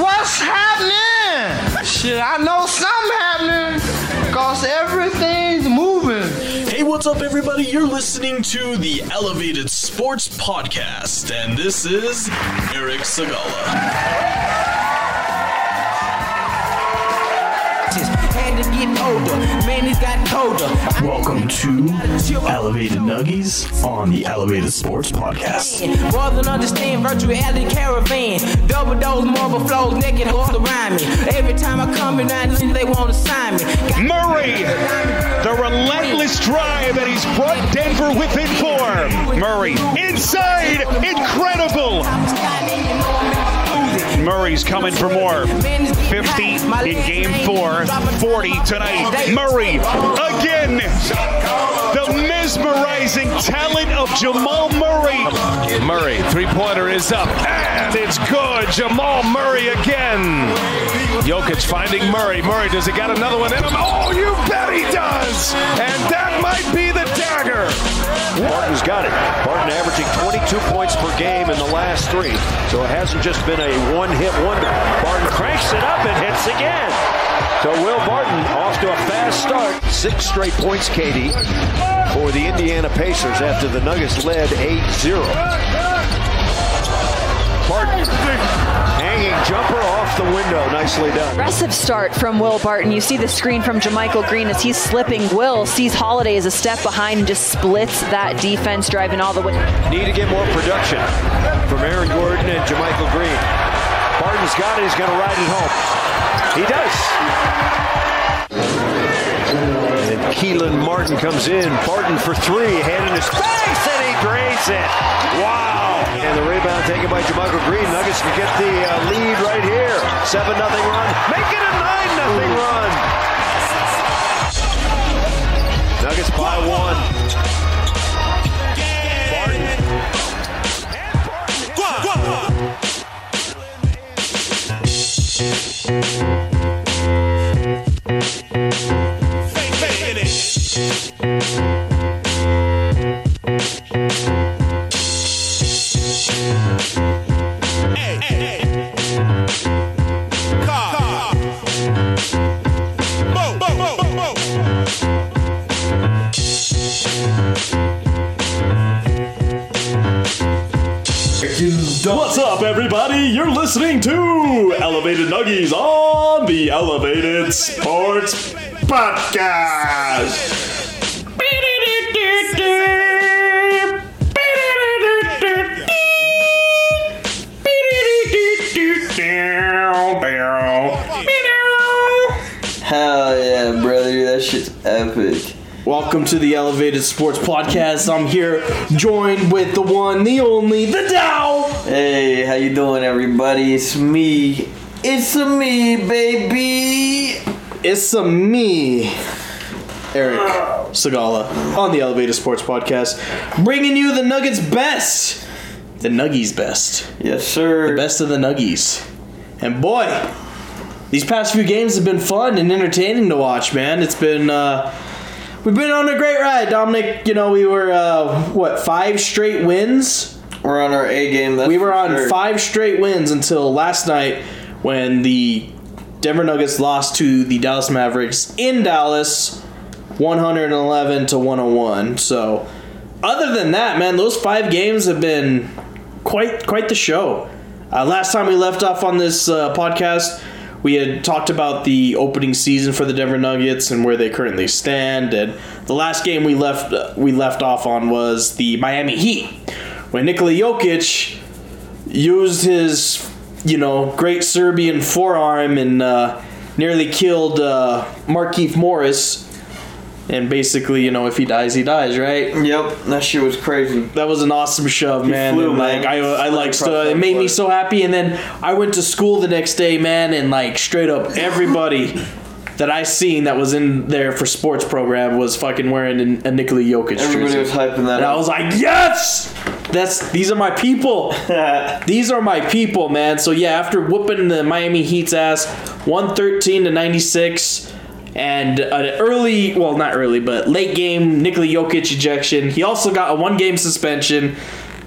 What's happening? Shit, I know something happening. Cause everything's moving. Hey, what's up, everybody? You're listening to the Elevated Sports Podcast, and this is Eric Sigala. Older, man, it got colder. Welcome to Elevated Nuggies on the Elevated Sports Podcast. More than understand virtuality caravan. Double dose marble flows naked off the rhyming. Every time I come in, they want to sign me. Got Murray, the relentless drive, and he's brought Denver within four. Murray inside, incredible. Murray's coming for more. 50 in game four, 40 tonight. Murray again. The mesmerizing talent of Jamal Murray. Murray, three pointer is up, and it's good. Jamal Murray again. Jokic finding Murray. Murray, does he got another one in him? Oh, got it. Barton averaging 22 points per game in the last three. So it hasn't just been a one-hit wonder. Barton cranks it up and hits again. So Will Barton off to a fast start. Six straight points, Katie, for the Indiana Pacers after the Nuggets led 8-0. Jumper off the window. Nicely done. Aggressive start from Will Barton. You see the screen from JaMychal Green as he's slipping. Will sees Holiday as a step behind and just splits that defense, driving all the way. Need to get more production from Aaron Gordon and JaMychal Green. Barton's got it. He's going to ride it home. He does. Kelan Martin comes in. Barton for three. Hand in his face, and he drains it. Wow. And the rebound taken by JaMychal Green. Nuggets can get the uh, lead right here. 7 nothing run. Make it a 9 nothing run. Nuggets by one. Elevated Nuggies on the Elevated Sports Podcast. Hell yeah, brother. That shit's epic. Welcome to the Elevated Sports Podcast. I'm here joined with the one, the only, the Dow. Hey, how you doing, everybody? It's me. It's a me, baby. It's a me, Eric Sigala, on the Elevated Sports Podcast, bringing you the Nuggets best, the Nuggies best, Yes, sir. the best of the Nuggies. And boy, these past few games have been fun and entertaining to watch, man. It's been uh, we've been on a great ride, Dominic. You know, we were uh, what five straight wins. We're on our A game. That's we were for on sure. five straight wins until last night when the Denver Nuggets lost to the Dallas Mavericks in Dallas 111 to 101. So, other than that, man, those five games have been quite quite the show. Uh, last time we left off on this uh, podcast, we had talked about the opening season for the Denver Nuggets and where they currently stand. And the last game we left uh, we left off on was the Miami Heat, when Nikola Jokic used his you know great Serbian forearm and uh, nearly killed uh, Markieff Morris. And basically, you know, if he dies, he dies, right? Yep, that shit was crazy. That was an awesome shove, man. flew, and, like. I, I like that it made me so happy. And then I went to school the next day, man, and like straight up everybody that I seen that was in there for sports program was fucking wearing a, a Nikola Jokic Everybody jersey. was hyping that and I was like, yes, that's these are my people. these are my people, man. So yeah, after whooping the Miami Heat's ass, one thirteen to ninety six. And an early, well, not early, but late game Nikola Jokic ejection. He also got a one game suspension.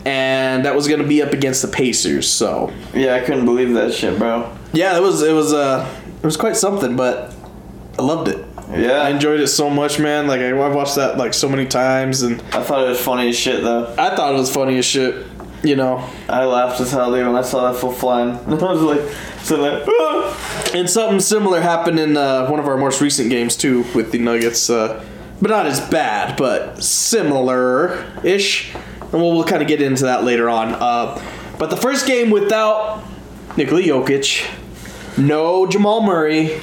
and that was going to be up against the Pacers. So Yeah, I couldn't believe that shit, bro. yeah, it was it was uh it was quite something, but I loved it. Yeah. I enjoyed it so much, man. Like I, I've watched that like so many times, and I thought it was funny as shit, though. I thought it was funny as shit. You know, I laughed as hell dude, when I saw that full flying. I was like, sitting there, "Ah!" and something similar happened in uh, one of our most recent games too with the Nuggets, uh, but not as bad, but similar-ish. And we'll, we'll kind of get into that later on. Uh, but the first game without Nikola Jokic, no Jamal Murray,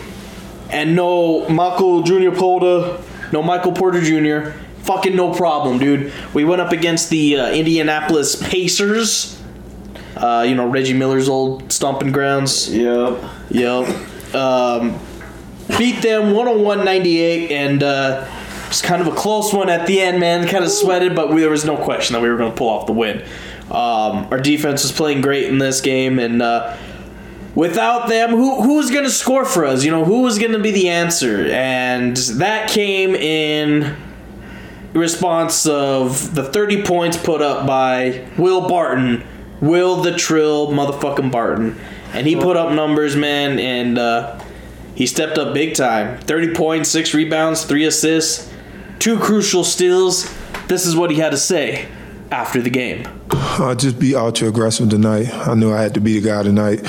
and no Michael Junior Polda, no Michael Porter Jr. Fucking no problem, dude. We went up against the uh, Indianapolis Pacers. Uh, you know Reggie Miller's old stomping grounds. Yep. Yep. Um, beat them 101-98, and uh, it was kind of a close one at the end, man. Kind of sweated, but we, there was no question that we were going to pull off the win. Um, our defense was playing great in this game, and uh, without them, who who was going to score for us? You know, who was to be the answer? And that came in response of the 30 points put up by Will Barton. Will the Trill motherfucking Barton. And he put up numbers, man, and uh, he stepped up big time. 30 points, 6 rebounds, 3 assists, 2 crucial steals. This is what he had to say after the game. Uh, just be ultra aggressive tonight. I knew I had to be the guy tonight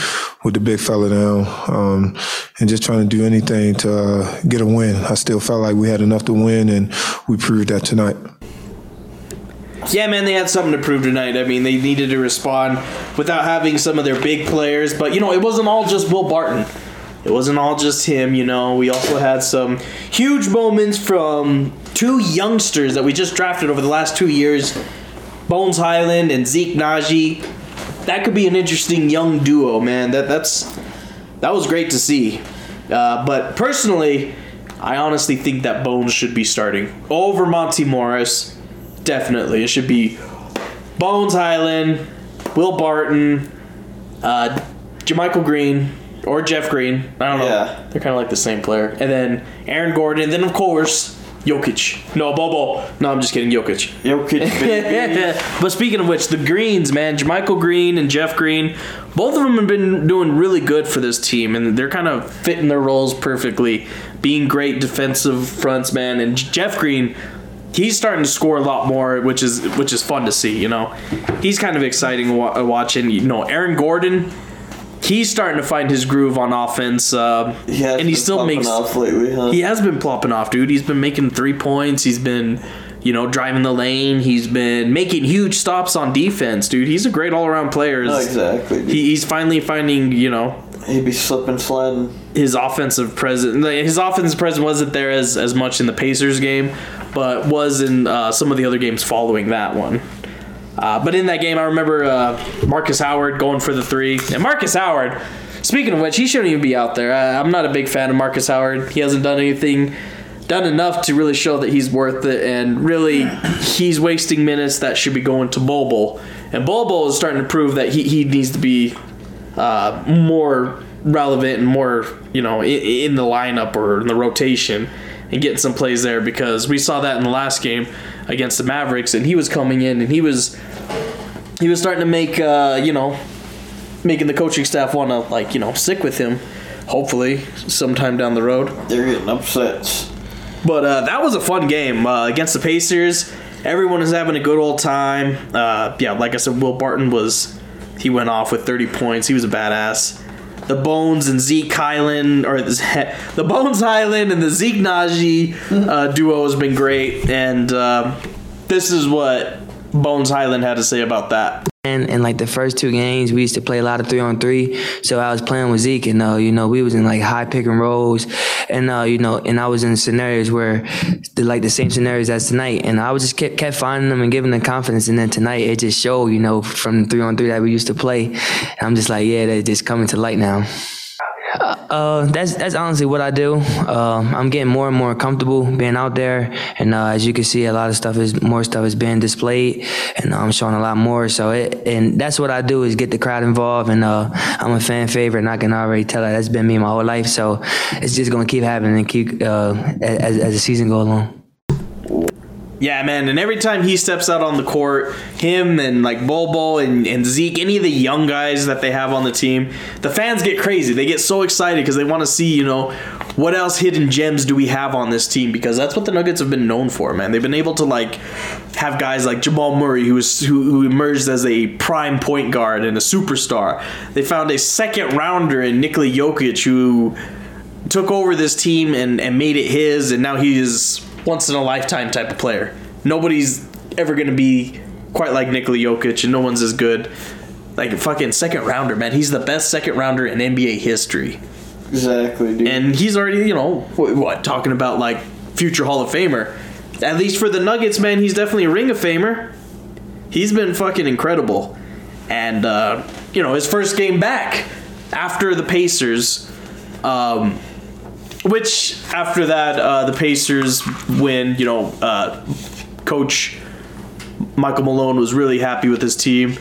with the big fella down, um, and just trying to do anything to uh, get a win. I still felt like we had enough to win, and we proved that tonight. Yeah, man, they had something to prove tonight. I mean, they needed to respond without having some of their big players. But, you know, it wasn't all just Will Barton. It wasn't all just him, you know. We also had some huge moments from two youngsters that we just drafted over the last two years Bones Hyland and Zeke Nnaji. That could be an interesting young duo, man. That that's that was great to see. Uh, but personally, I honestly think that Bones should be starting over Monte Morris. Definitely, it should be Bones Hyland, Will Barton, uh, JaMychal Green, or Jeff Green. I don't know. Yeah. They're kind of like the same player. And then Aaron Gordon. And then of course Jokic. No, Bobo. No, I'm just kidding. Jokic. Jokic, but speaking of which, the Greens, man, JaMychal Green and Jeff Green, both of them have been doing really good for this team, and they're kind of fitting their roles perfectly, being great defensive fronts, man. And Jeff Green, he's starting to score a lot more, which is which is fun to see. You know, he's kind of exciting wa- watching. You know, Aaron Gordon. He's starting to find his groove on offense, uh, He has and he been still makes off lately, huh? he has been plopping off, dude. He's been making three points. He's been, you know, driving the lane. He's been making huge stops on defense, dude. He's a great all around player. No, exactly. He, he's finally finding, you know, He'd be slipping, sliding. his offensive presence. His offensive presence wasn't there as, as much in the Pacers game, but was in uh, some of the other games following that one. Uh, but in that game, I remember uh, Markus Howard going for the three. And Markus Howard, speaking of which, he shouldn't even be out there. I, I'm not a big fan of Markus Howard. He hasn't done anything, done enough to really show that he's worth it. And really, he's wasting minutes that should be going to Bobo. And Bobo is starting to prove that he, he needs to be uh, more relevant and more, you know, in, in the lineup or in the rotation and getting some plays there because we saw that in the last game against the Mavericks and he was coming in and he was he was starting to make uh, you know making the coaching staff want to like you know stick with him hopefully sometime down the road They're getting upsets. but uh, that was a fun game uh, against the Pacers. Everyone is having a good old time. Uh, yeah, like I said, Will Barton was he went off with 30 points. He was a badass. The Bones and Zeke Hyland, or the Bones Hyland and the Zeke Nnaji uh, duo has been great, and uh, this is what Bones Hyland had to say about that. And in like the first two games, we used to play a lot of three on three. So I was playing with Zeke, and uh, you know, we was in like high pick and rolls, and uh, you know, and I was in scenarios where, the, like the same scenarios as tonight, and I was just kept, kept finding them and giving them confidence. And then tonight, it just showed, you know, from the three on three that we used to play. And I'm just like, yeah, they're just coming to light now. Uh, that's that's honestly what I do. Um, I'm getting more and more comfortable being out there, and uh, as you can see, a lot of stuff is more stuff is being displayed, and I'm showing a lot more. So it and that's what I do is get the crowd involved, and uh, I'm a fan favorite, and I can already tell that that's been me my whole life. So it's just gonna keep happening and keep uh, as as the season go along. Yeah, man, and every time he steps out on the court, him and like Bobo and, and Zeke, any of the young guys that they have on the team, the fans get crazy. They get so excited because they want to see, you know, what else hidden gems do we have on this team? Because that's what the Nuggets have been known for, man. They've been able to like have guys like Jamal Murray, who was who, who emerged as a prime point guard and a superstar. They found a second rounder in Nikola Jokic, who took over this team and, and made it his, and now he is once in a lifetime type of player. Nobody's ever going to be quite like Nikola Jokic, and no one's as good. Like a fucking second rounder, man. He's the best second rounder in NBA history. Exactly, dude. And he's already, you know, what, what talking about like future Hall of Famer. At least for the Nuggets, man, he's definitely a Ring of Famer. He's been fucking incredible. And uh, you know, his first game back after the Pacers um, which after that, uh, the Pacers win. You know, uh, Coach Michael Malone was really happy with his team,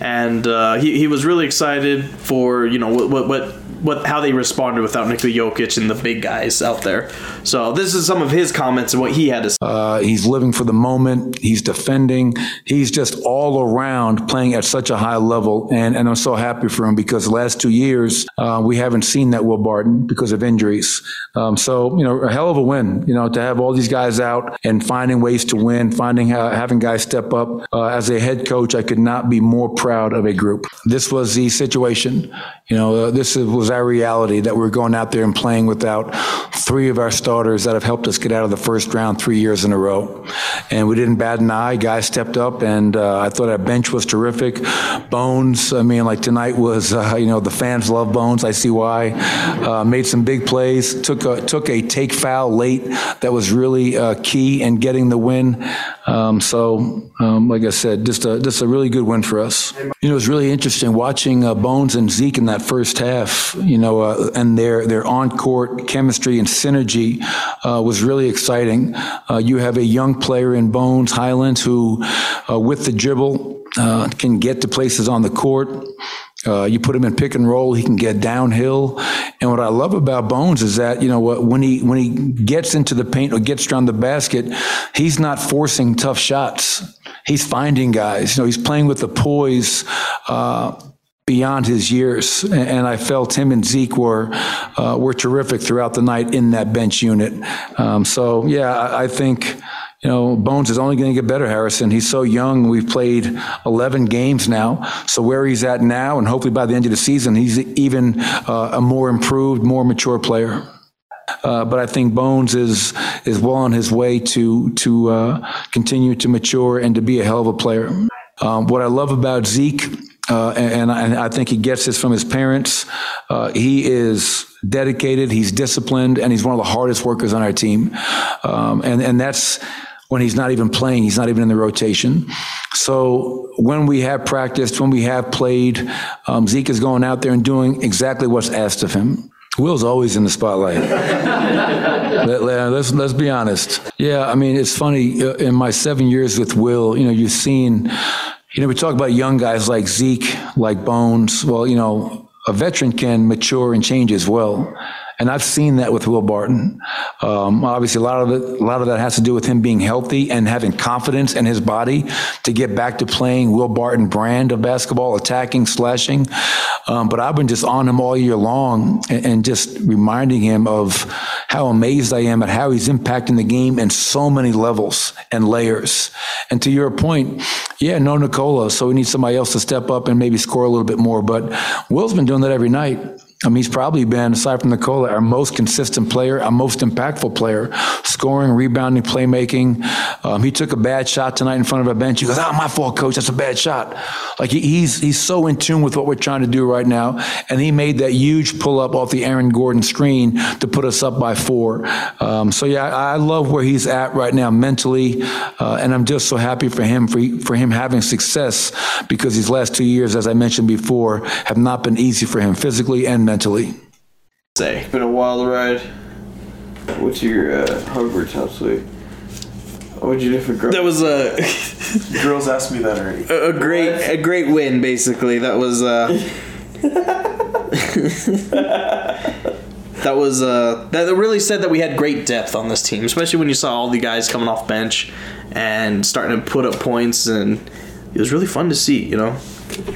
and uh, he he was really excited for you know what what. what what how they responded without Nikola Jokic and the big guys out there. So this is some of his comments and what he had to say. Uh, he's living for the moment. He's defending. He's just all around playing at such a high level, and, and I'm so happy for him because the last two years uh, we haven't seen that Will Barton because of injuries. Um, so you know, a hell of a win. You know, to have all these guys out and finding ways to win, finding how, having guys step up. Uh, as a head coach, I could not be more proud of a group. This was the situation. You know, uh, this was our reality that we're going out there and playing without three of our starters that have helped us get out of the first round three years in a row. And we didn't bat an eye. Guys stepped up, and uh, I thought our bench was terrific. Bones, I mean, like tonight was, uh, you know, the fans love Bones. I see why. Uh, made some big plays. Took a, took a take foul late that was really uh, key in getting the win. Um, so, um, like I said, just a just a really good win for us. You know, it was really interesting watching uh, Bones and Zeke in that first half. You know, uh, and their their on court chemistry and synergy uh, was really exciting. Uh, you have a young player in Bones Hylands who, uh, with the dribble, uh, can get to places on the court. Uh, you put him in pick and roll, he can get downhill. And what I love about Bones is that you know when he when he gets into the paint or gets around the basket, he's not forcing tough shots. He's finding guys. You know, he's playing with the poise. Uh, beyond his years, and I felt him and Zeke were uh, were terrific throughout the night in that bench unit. Um, so yeah, I, I think you know, Bones is only going to get better, Harrison. He's so young. We've played 11 games now. So where he's at now, and hopefully by the end of the season, he's even uh, a more improved, more mature player. Uh, but I think Bones is is well on his way to to uh, continue to mature and to be a hell of a player. Um, what I love about Zeke, uh, and, and, I, I, think he gets this from his parents, uh, he is dedicated, he's disciplined, and he's one of the hardest workers on our team. Um, and and that's when he's not even playing, he's not even in the rotation. So when we have practiced, when we have played, um, Zeke is going out there and doing exactly what's asked of him. Will's always in the spotlight. Let, us let's be honest. Yeah, I mean it's funny. Uh, in my seven years with Will, you know, you've seen, you know, we talk about young guys like Zeke, like Bones. Well, you know, a veteran can mature and change as well. And I've seen that with Will Barton. Um, obviously, a lot of it, a lot of that has to do with him being healthy and having confidence in his body to get back to playing Will Barton brand of basketball, attacking, slashing. Um, but I've been just on him all year long and, and, just reminding him of how amazed I am at how he's impacting the game in so many levels and layers. And to your point, yeah, no Nikola, so we need somebody else to step up and maybe score a little bit more. But Will's been doing that every night. He's probably been, aside from Nikola, our most consistent player, our most impactful player, scoring, rebounding, playmaking. Um, he took a bad shot tonight in front of a bench. He goes, "Ah, my fault, coach. That's a bad shot." Like he, he's he's so in tune with what we're trying to do right now, and he made that huge pull up off the Aaron Gordon screen to put us up by four. Um, so yeah, I, I, love where he's at right now mentally, uh, and I'm just so happy for him for for him having success because these last two years, as I mentioned before, have not been easy for him physically and mentally. Say. It's been a wild ride. What's your uh, Hogwarts house like? What'd you do for girls? That was a girls asked me that already. A, a great, a great win. Basically, that was. Uh, that was uh, that really said that we had great depth on this team, especially when you saw all the guys coming off bench and starting to put up points, and it was really fun to see. You know,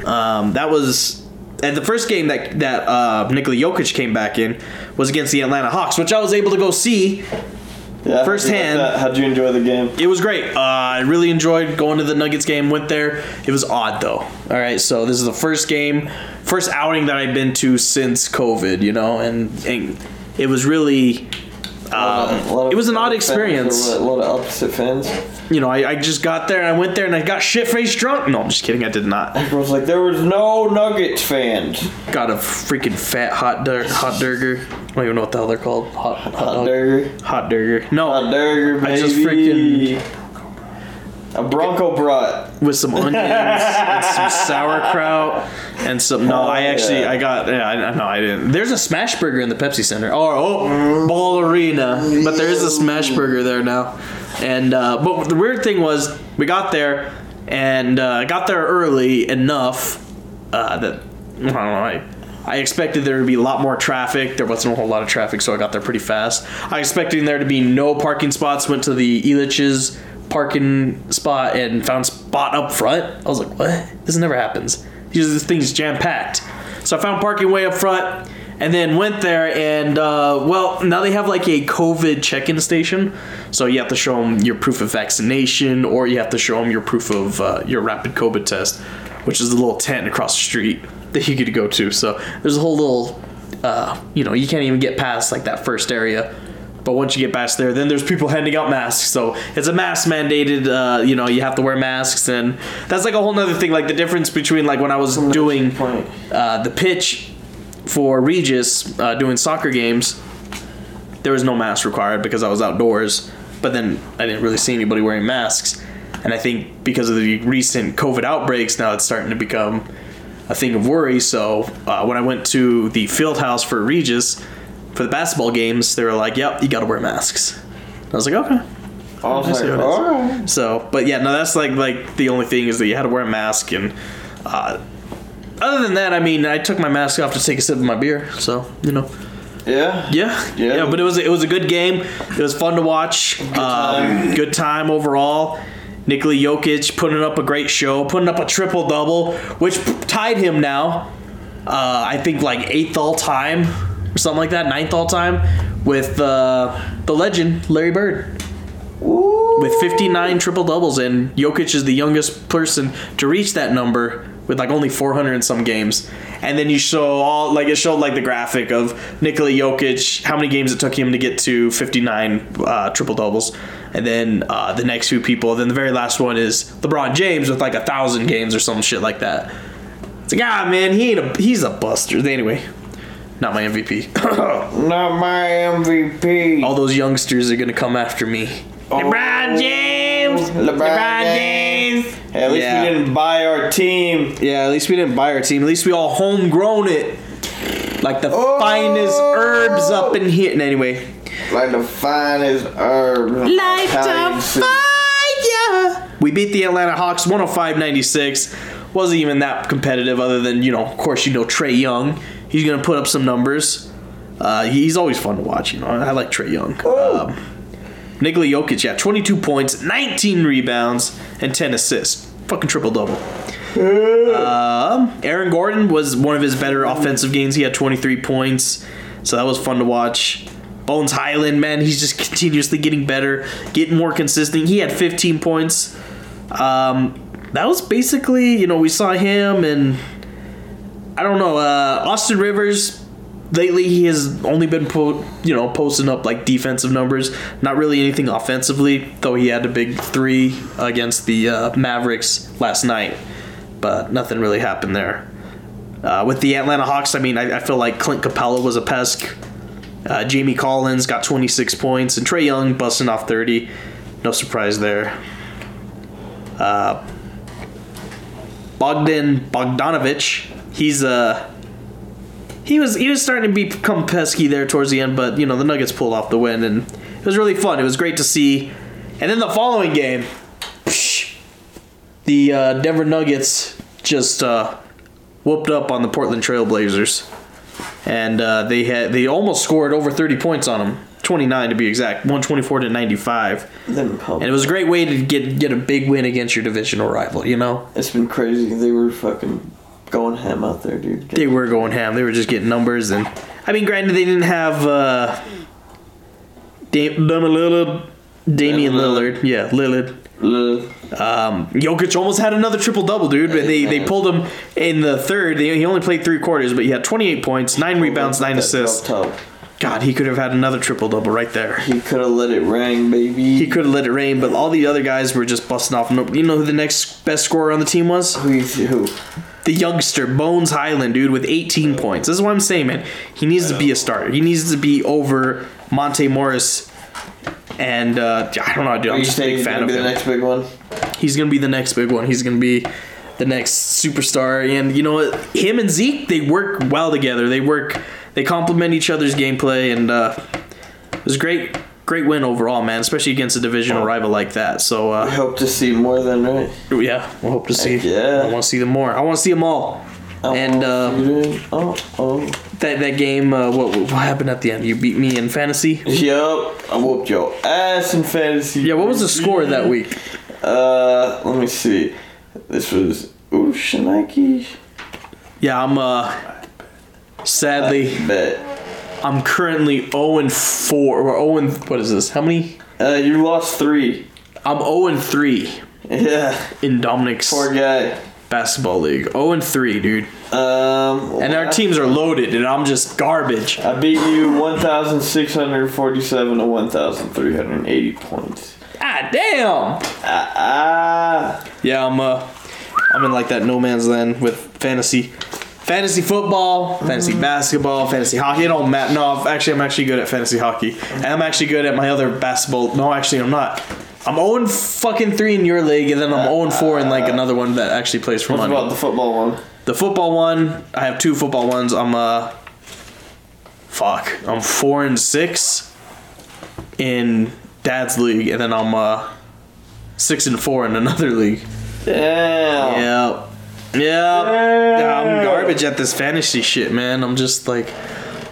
um, that was. And the first game that that uh, Nikola Jokic came back in was against the Atlanta Hawks, which I was able to go see Yeah, firsthand. How'd you. How'd you enjoy the game? It was great. Uh, I really enjoyed going to the Nuggets game. Went there. It was odd though. All right, so this is the first game, first outing that I've been to since COVID. You know, and, and it was really. Um, it was an odd experience. A lot of opposite fans. You know, I, I just got there and I went there and I got shit faced drunk. No, I'm just kidding. I did not. Everyone's like, there was no Nuggets fans. Got a freaking fat hot dur- hot burger. I don't even know what the hell they're called. Hot hot, dog. burger. Hot burger. No, Hot burger, baby. I just freaking a Bronco brat with some onions and some sauerkraut and some. No, I actually yeah. I got. Yeah, I no, I didn't. There's a smash burger in the Pepsi Center. Oh, oh, Ball Arena, but there is a smash burger there now. And uh, but the weird thing was we got there and uh, got there early enough uh, that I don't know. I, I expected there to be a lot more traffic. There wasn't a whole lot of traffic, so I got there pretty fast. I expected there to be no parking spots. Went to the Elitch's parking spot and found spot up front. I was like, what? This never happens. Usually this thing's jam packed. So I found parking way up front and then went there and uh, well now they have like a covid check-in station so you have to show them your proof of vaccination or you have to show them your proof of uh, your rapid covid test which is the little tent across the street that you get to go to so there's a whole little uh, you know you can't even get past like that first area but once you get past there, then there's people handing out masks. So it's a mask mandated. Uh, you know, you have to wear masks, and that's like a whole nother thing. Like the difference between like when I was doing uh, the pitch for Regis uh, doing soccer games, there was no mask required because I was outdoors. But then I didn't really see anybody wearing masks, and I think because of the recent COVID outbreaks, now it's starting to become a thing of worry. So uh, when I went to the field house for Regis for the basketball games, they were like, "Yep, you got to wear masks." I was like, "Okay." I was I like, see what it is. all right. So, but yeah, no, that's like like the only thing is that you had to wear a mask, and uh, other than that, I mean, I took my mask off to take a sip of my beer. So you know, Yeah. yeah, yeah, But it was it was a good game. It was fun to watch. Good time, good time overall. Nikola Jokic putting up a great show, putting up a triple double, which tied him now. Uh, I think like eighth all time or something like that, ninth all time with uh, the legend Larry Bird with 59 triple doubles, and Jokic is the youngest person to reach that number with like only 400 in some games. And then you show all like it showed like the graphic of Nikola Jokic, how many games it took him to get to 59 uh, triple doubles, and then uh, the next few people. Then the very last one is LeBron James with like a thousand games or some shit like that. It's like ah man, he ain't a he's a buster. Anyway, not my MVP. Not my MVP. all those youngsters are gonna come after me. Oh, LeBron James. LeBron, James. Hey, at least Yeah. we didn't buy our team. Yeah, at least we didn't buy our team. At least we all homegrown it. Like the Oh. finest herbs up in here. And anyway. Like the finest herbs. Light Italian a fire. We beat the Atlanta Hawks 105 96. Wasn't even that competitive, other than, you know, of course, you know, Trae Young. He's going to put up some numbers. Uh, he's always fun to watch, you know. I like Trae Young. Um, Nikola Jokic, yeah, 22 points, 19 rebounds, and 10 assists. Fucking triple double. Um, Aaron Gordon was one of his better offensive games. He had 23 points, so that was fun to watch. Bones Hyland, man, he's just continuously getting better, getting more consistent. He had 15 points. Um, that was basically, you know, we saw him, and I don't know, uh, Austin Rivers. Lately, he has only been po- you know posting up like defensive numbers, not really anything offensively. Though he had a big three against the uh, Mavericks last night, but nothing really happened there. Uh, with the Atlanta Hawks, I mean, I, I feel like Clint Capela was a pest. Uh, Jamie Collins got 26 points, and Trae Young busting off 30. No surprise there. Uh, Bogdan Bogdanovich, he's uh he was he was starting to become pesky there towards the end, but you know the Nuggets pulled off the win, and it was really fun. It was great to see. And then the following game, psh, the uh, Denver Nuggets just uh, whooped up on the Portland Trailblazers. and uh, they had they almost scored over 30 points on them. 29 to be exact, 124 to 95. Them And it was a great way to get get a big win against your divisional rival, you know? It's been crazy. They were fucking going ham out there, dude. They were going ham. They were just getting numbers and I mean granted they didn't have uh Dam- Damian Lillard Damian Lillard. Yeah, Lillard. Um, Jokic almost had another triple double, dude. But they, they pulled him in the third. They, he only played three quarters, but he had 28 points, nine rebounds, nine assists. God, he could have had another triple double right there. He could have let it rain, baby. He could have let it rain, but all the other guys were just busting off. You know who the next best scorer on the team was? Who? who? The youngster Bones Hyland, dude, with 18 points. This is what I'm saying, man. He needs to be a starter. He needs to be over Monte Morris. And uh, I don't know, dude. I'm just a big fan of be him. the next big one? He's gonna be the next big one. He's gonna be the next superstar. And you know what? Him and Zeke, they work well together. They work. They complement each other's gameplay, and uh, it was a great, great win overall, man. Especially against a divisional rival like that. So uh, I hope to see more than right. yeah, we'll hope to see. yeah. I want to see them more. I want to see them all. and uh, oh, oh. that that game, uh, what what happened at the end? You beat me in fantasy. Yup, I whooped your ass in fantasy. Yeah, what was the score that week? Uh, let me see. This was ooh Shanike. Yeah, I'm uh sadly bet. I'm currently 0 and 4 or 0 and what is this? How many? Uh, you lost 3. I'm 0 and 3 Yeah. in Dominic's Poor guy. basketball league. 0 and 3, dude. Um, And our teams are loaded and I'm just garbage. I beat you 1,647 to 1,380 points. Ah, damn. Ah, ah. Yeah, I'm uh I'm in like that no man's land with fantasy fantasy football, fantasy basketball, fantasy hockey. It don't matter. No, actually I'm actually good at fantasy hockey. And I'm actually good at my other basketball. No, actually I'm not. I'm 0 fucking three in your league and then I'm 0 four in like another one that actually plays for What money. about the football one? The football one, I have two football ones. I'm uh fuck. I'm 4 and 6 in dad's league and then I'm uh 6 and 4 in another league. Damn. Yep. Yep. Yeah, I'm garbage at this fantasy shit, man. I'm just like,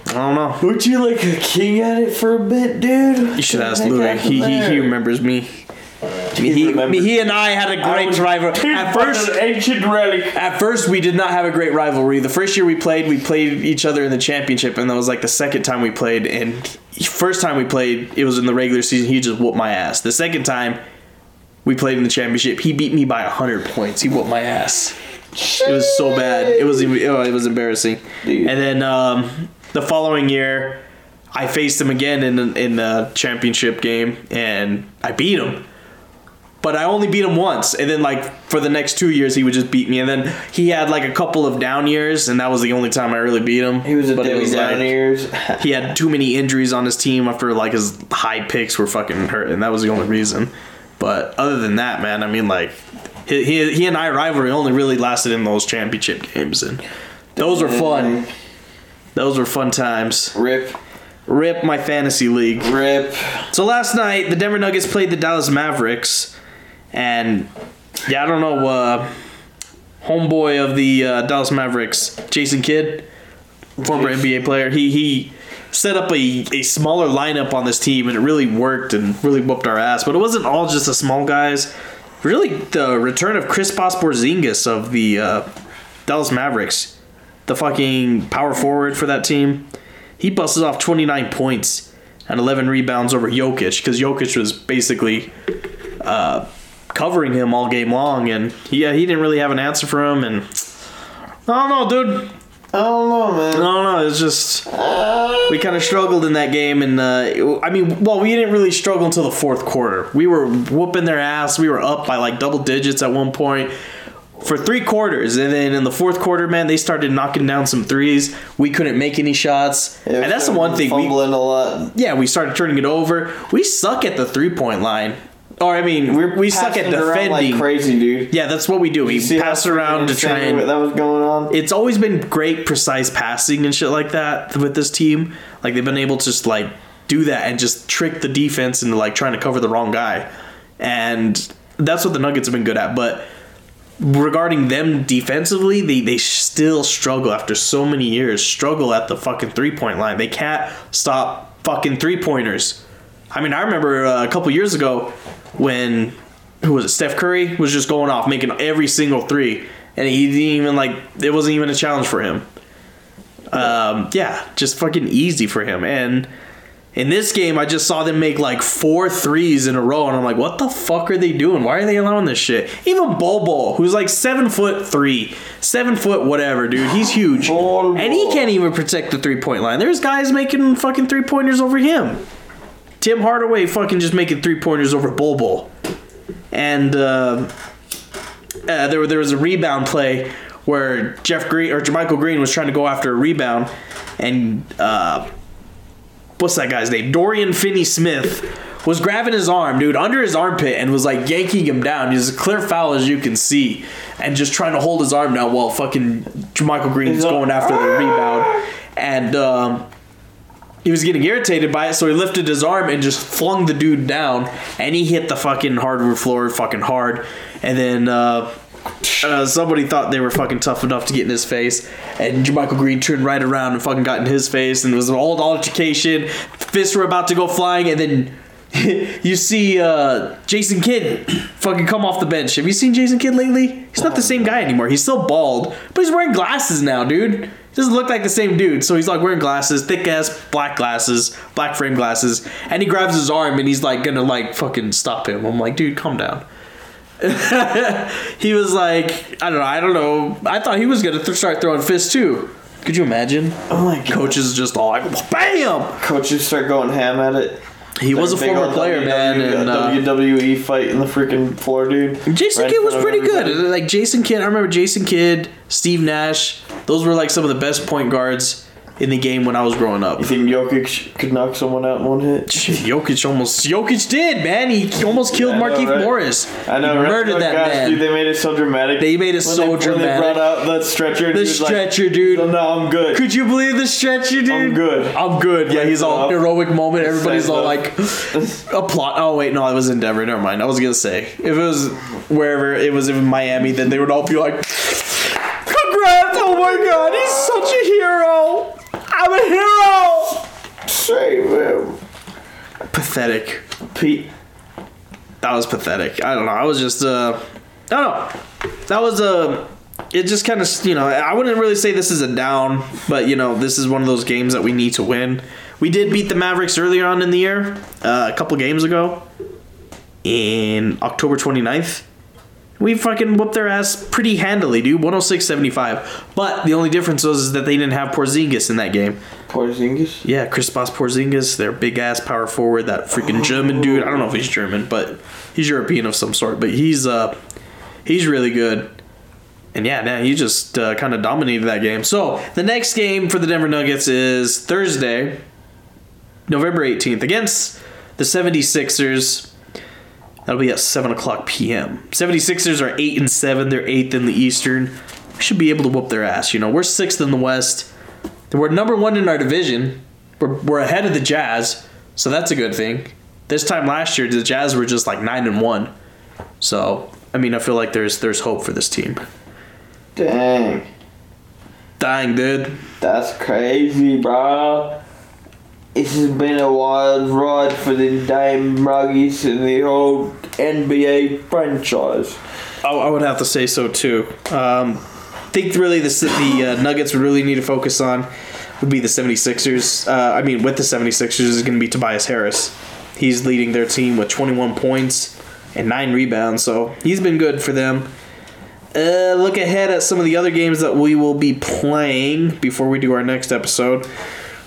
I don't know. Weren't you like a king at it for a bit, dude? You should What ask heck Louis. He, he he remembers me. He, he, he and I had a great rivalry. At first, ancient relic. at first, we did not have a great rivalry. The first year we played, we played each other in the championship, and that was like the second time we played. And first time we played, it was in the regular season. He just whooped my ass. The second time we played in the championship, he beat me by hundred points. He whooped my ass. It was so bad. It was oh, it was embarrassing. Dude. And then um, the following year, I faced him again in the, in the championship game, and I beat him. But I only beat him once, and then like for the next two years, he would just beat me. And then he had like a couple of down years, and that was the only time I really beat him. He was a but it was down like, ears. he had too many injuries on his team after like his high picks were fucking hurt, and that was the only reason. But other than that, man, I mean, like he he, he and I rivalry only really lasted in those championship games, and those were fun. Those were fun times. Rip. Rip my fantasy league. Rip. So last night the Denver Nuggets played the Dallas Mavericks, and yeah, I don't know, uh, homeboy of the uh, Dallas Mavericks, Jason Kidd, former NBA player. He he set up a, a smaller lineup on this team, and it really worked and really whooped our ass. But it wasn't all just the small guys. Really, the return of Chris Porzingis of the uh, Dallas Mavericks, the fucking power forward for that team, he busted off 29 points and 11 rebounds over Jokic because Jokic was basically uh, covering him all game long, and yeah, he didn't really have an answer for him. And I don't know, dude. I don't know, man. I don't know. It's just we kind of struggled in that game, and uh, I mean, well, we didn't really struggle until the fourth quarter. We were whooping their ass. We were up by like double digits at one point for three quarters, and then in the fourth quarter, man, they started knocking down some threes. We couldn't make any shots, Yeah, and that's the one thing we fumbling a lot. yeah, we started turning it over. We suck at the three point line. Or I mean, We're we suck at passing it around defending. like crazy, dude. yeah, that's what we do. We See how pass around to try and. that was going on. It's always been great, precise passing and shit like that with this team. Like they've been able to just like do that and just trick the defense into like trying to cover the wrong guy, and that's what the Nuggets have been good at. But regarding them defensively, they, they still struggle after so many years, struggle at the fucking three point line. They can't stop fucking three pointers. I mean, I remember uh, a couple years ago when, who was it, Steph Curry was just going off, making every single three. And he didn't even, like, it wasn't even a challenge for him. Um, yeah, just fucking easy for him. And in this game, I just saw them make like four threes in a row, and I'm like, what the fuck are they doing? Why are they allowing this shit? Even Bol, who's like seven foot three, seven foot whatever, dude, he's huge, and he can't even protect the three point line. There's guys making fucking three pointers over him. Tim Hardaway fucking just making three pointers over Bol Bol, and uh, uh, there there was a rebound play where Jeff Green or JaMychal Green was trying to go after a rebound, and uh, what's that guy's name? Dorian Finney Smith was grabbing his arm, dude, under his armpit, and was like yanking him down. He's a clear foul as you can see, and just trying to hold his arm down while fucking JaMychal Green is going after the rebound, and. Um, he was getting irritated by it, so he lifted his arm and just flung the dude down, and he hit the fucking hardwood floor fucking hard. And then uh, uh, somebody thought they were fucking tough enough to get in his face, and Michael Green turned right around and fucking got in his face, and it was an old altercation. Fists were about to go flying, and then you see uh, Jason Kidd fucking come off the bench. Have you seen Jason Kidd lately? He's not the same guy anymore. He's still bald, but he's wearing glasses now, dude. Doesn't look like the same dude. So he's like wearing glasses, thick ass black glasses, black frame glasses, and he grabs his arm and he's like gonna like fucking stop him. I'm like, dude, calm down. he was like, I don't know, I don't know. I thought he was gonna th- start throwing fists too. Could you imagine? Oh my god. Coaches just all like, bam! Coaches start going ham at it. He was a former player, WWE man, and uh, WWE fight in the freaking floor, dude. Jason Right Kidd was pretty good. Like Jason Kidd, I remember Jason Kidd, Steve Nash. Those were like some of the best point guards in the game when I was growing up. You think Jokic could knock someone out in one hit? Jokic almost Jokic did, man. He almost killed I know, Markieff right? Morris. I know, he right? murdered that gosh, man. Dude, they made it so dramatic. They made it When so they, When dramatic. they brought out the stretcher, the dude, like, stretcher, dude. "So now I'm good. Could you believe the stretcher, dude? I'm good. I'm good. Yeah, he's all heroic moment. Everybody's all like applaud. Oh wait, no, it was in Denver. Never mind. I was gonna say if it was wherever it was in Miami, then they would all be like, "Congrats! Oh my God, he's such a hero! I'm a hero!" Save him. Pathetic. Pete. That was pathetic. I don't know. I was just uh, I don't know. That was a. it just kind of you know I wouldn't really say this is a down, but you know this is one of those games that we need to win. We did beat the Mavericks earlier on in the year, uh, a couple games ago, in October 29th. We fucking whooped their ass pretty handily, dude. 106-75. But the only difference was is that they didn't have Porzingis in that game. Porzingis? Yeah, Kristaps Porzingis, their big ass power forward, that freaking German dude. I don't know if he's German, but he's European of some sort. But he's uh, he's really good. And yeah, now he just uh, kind of dominated that game. So the next game for the Denver Nuggets is Thursday, November 18th, against the 76ers. That'll be at 7 o'clock p.m. 76ers are 8 and 7. They're 8th in the Eastern. We should be able to whoop their ass. You know, we're 6th in the West. We're number one in our division. We're, we're ahead of the Jazz, so that's a good thing. This time last year, the Jazz were just like 9 and 1. So, I mean, I feel like there's there's hope for this team. Dang. Dang, dude. That's crazy, bro. This has been a wild ride for the Dame Ruggies and the whole NBA franchise. I, I would have to say so too. Um, think really the the uh, Nuggets would really need to focus on would be the 76ers. Uh, I mean, with the 76ers is going to be Tobias Harris. He's leading their team with 21 points and 9 rebounds, so he's been good for them. Uh, look ahead at some of the other games that we will be playing before we do our next episode.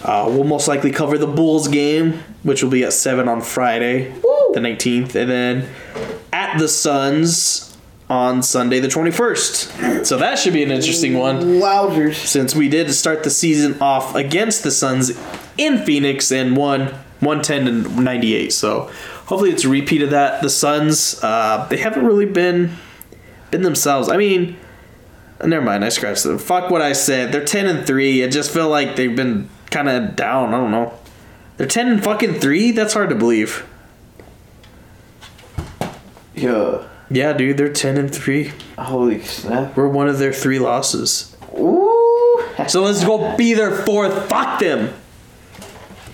Uh, we'll most likely cover the Bulls game, which will be at 7 on Friday, the 19th, and then at the Suns on Sunday, the 21st. So that should be an interesting one. Wowzers. Since we did start the season off against the Suns in Phoenix and won 110 to 98. So hopefully it's a repeat of that. The Suns, uh, they haven't really been been themselves. I mean, never mind. I scratched them. Fuck what I said. They're 10 and 3. I just feel like they've been kind of down. I don't know. They're 10 and fucking 3? That's hard to believe. Yeah. Yeah, dude, they're ten and three. Holy snap! We're one of their three losses. Ooh. So let's go be their fourth. Fuck them.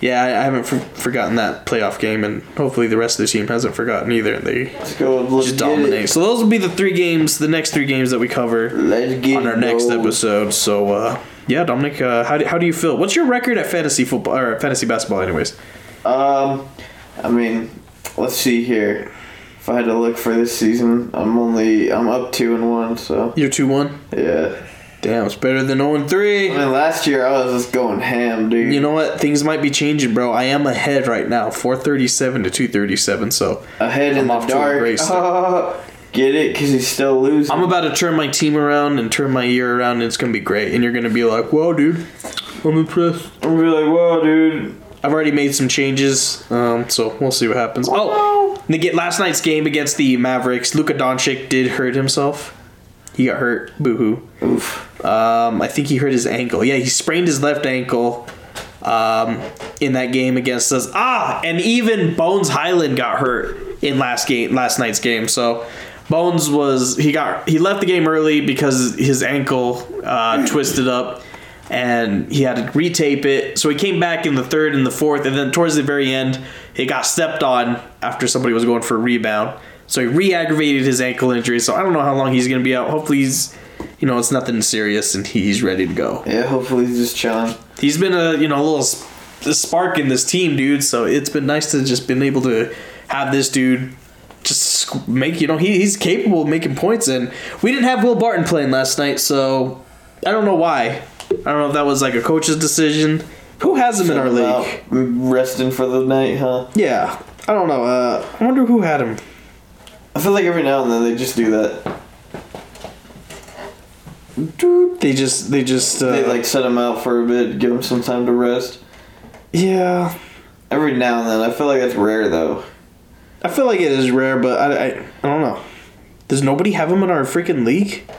Yeah, I, I haven't for, forgotten that playoff game, and hopefully the rest of the team hasn't forgotten either. They Let's go. Let's just dominate. it. So those will be the three games, the next three games that we cover on our next episode. So uh, yeah, Dominic, uh, how do, how do you feel? What's your record at fantasy football or fantasy basketball, anyways? Um, I mean, let's see here. If I had to look for this season, I'm only I'm up two and one. So You're two one. yeah. Damn, it's better than zero and three. I mean, last year I was just going ham, dude. You know what? Things might be changing, bro. I am ahead right now, four thirty seven to two thirty seven. So Ahead in I'm the off to a dark. great start. get it? Cause he's still losing. I'm about to turn my team around and turn my year around, and it's gonna be great. And you're gonna be like, "Whoa, dude, I'm impressed." I'm gonna be like, whoa, dude. I've already made some changes, um, so we'll see what happens. Oh, get last night's game against the Mavericks. Luka Doncic did hurt himself. He got hurt. Boo hoo. Oof. Um, I think he hurt his ankle. Yeah, he sprained his left ankle um, in that game against us. Ah, and even Bones Hyland got hurt in last game, last night's game. So Bones was he got he left the game early because his ankle uh, twisted up, and he had to retape it. So he came back in the third and the fourth, and then towards the very end, he got stepped on after somebody was going for a rebound. So he re-aggravated his ankle injury. So I don't know how long he's gonna be out. Hopefully he's you know, it's nothing serious and he's ready to go. Yeah, hopefully he's just chilling. He's been a, you know, a little sp- a spark in this team, dude, so it's been nice to just been able to have this dude make, you know, he, he's capable of making points and we didn't have Will Barton playing last night, so I don't know why. I don't know if that was like a coach's decision. Who has him in our league? Resting for the night, huh? Yeah. I don't know. Uh, I wonder who had him. I feel like every now and then they just do that. They just they just uh, They like set him out for a bit, give him some time to rest. yeah. Every now and then, I feel like that's rare though. I feel like it is rare, but I, I, I don't know. Does nobody have him in our freaking league?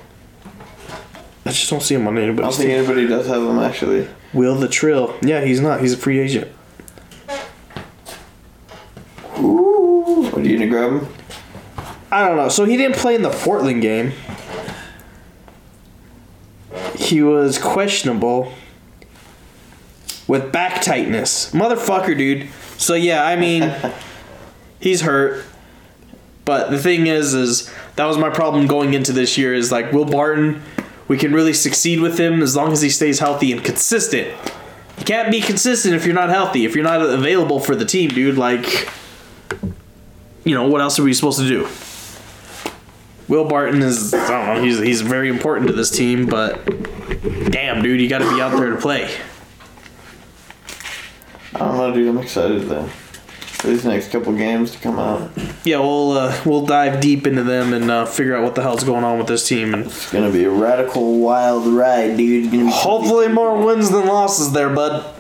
I just don't see him on anybody's. I don't think team. anybody does have him actually. Will the Trill? Yeah, he's not. He's a free agent. Ooh, are you gonna grab him? I don't know. So he didn't play in the Portland game. He was questionable with back tightness. Motherfucker, dude. So yeah, I mean, he's hurt. But the thing is, is that was my problem going into this year. Is like Will Barton, we can really succeed with him as long as he stays healthy and consistent. You can't be consistent if you're not healthy. If you're not available for the team, dude. Like, you know, what else are we supposed to do? Will Barton is I don't know, he's he's very important to this team, but damn dude, you gotta be out there to play. I don't know, dude. I'm excited though. These next couple games to come out. Yeah, we'll uh, we'll dive deep into them and uh, figure out what the hell's going on with this team and It's gonna be a radical wild ride, dude. Hopefully more wins than losses there, bud.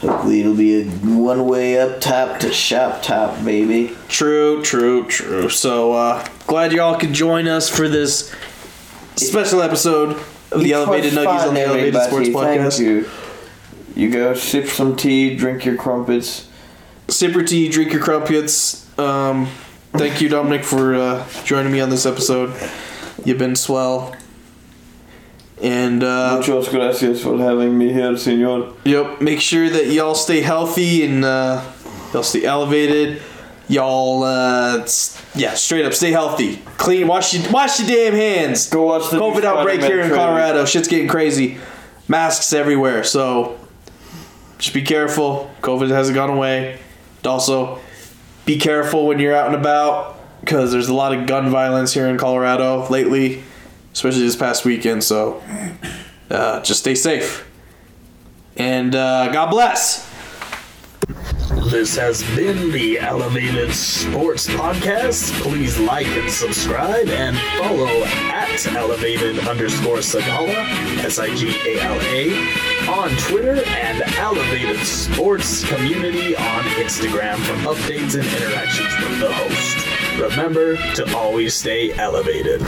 Hopefully it'll be a one way up top to shop top, baby. True, true, true. So uh glad y'all could join us for this special episode of the Elevated Nuggies on the Elevated. Sports Podcast. You. you go sip some tea, drink your crumpets. Sip your tea, drink your crumpets. Um, thank you, Dominic, for uh, joining me on this episode. You've been swell. And uh, Muchas gracias for having me here, senor. Yep. Make sure that y'all stay healthy and uh, y'all stay elevated. Y'all, uh, yeah, straight up, stay healthy. Clean, wash your wash your damn hands. Go watch the COVID outbreak here in. Colorado. Shit's getting crazy. Masks everywhere. So just be careful. COVID hasn't gone away. Also, be careful when you're out and about because there's a lot of gun violence here in Colorado lately, especially this past weekend. So uh, just stay safe. And uh, God bless. This has been the Elevated Sports Podcast. Please like and subscribe and follow at elevated underscore Sigala, S I G A L A, on Twitter and Elevated Sports Community on Instagram for updates and interactions with the host. Remember to always stay elevated.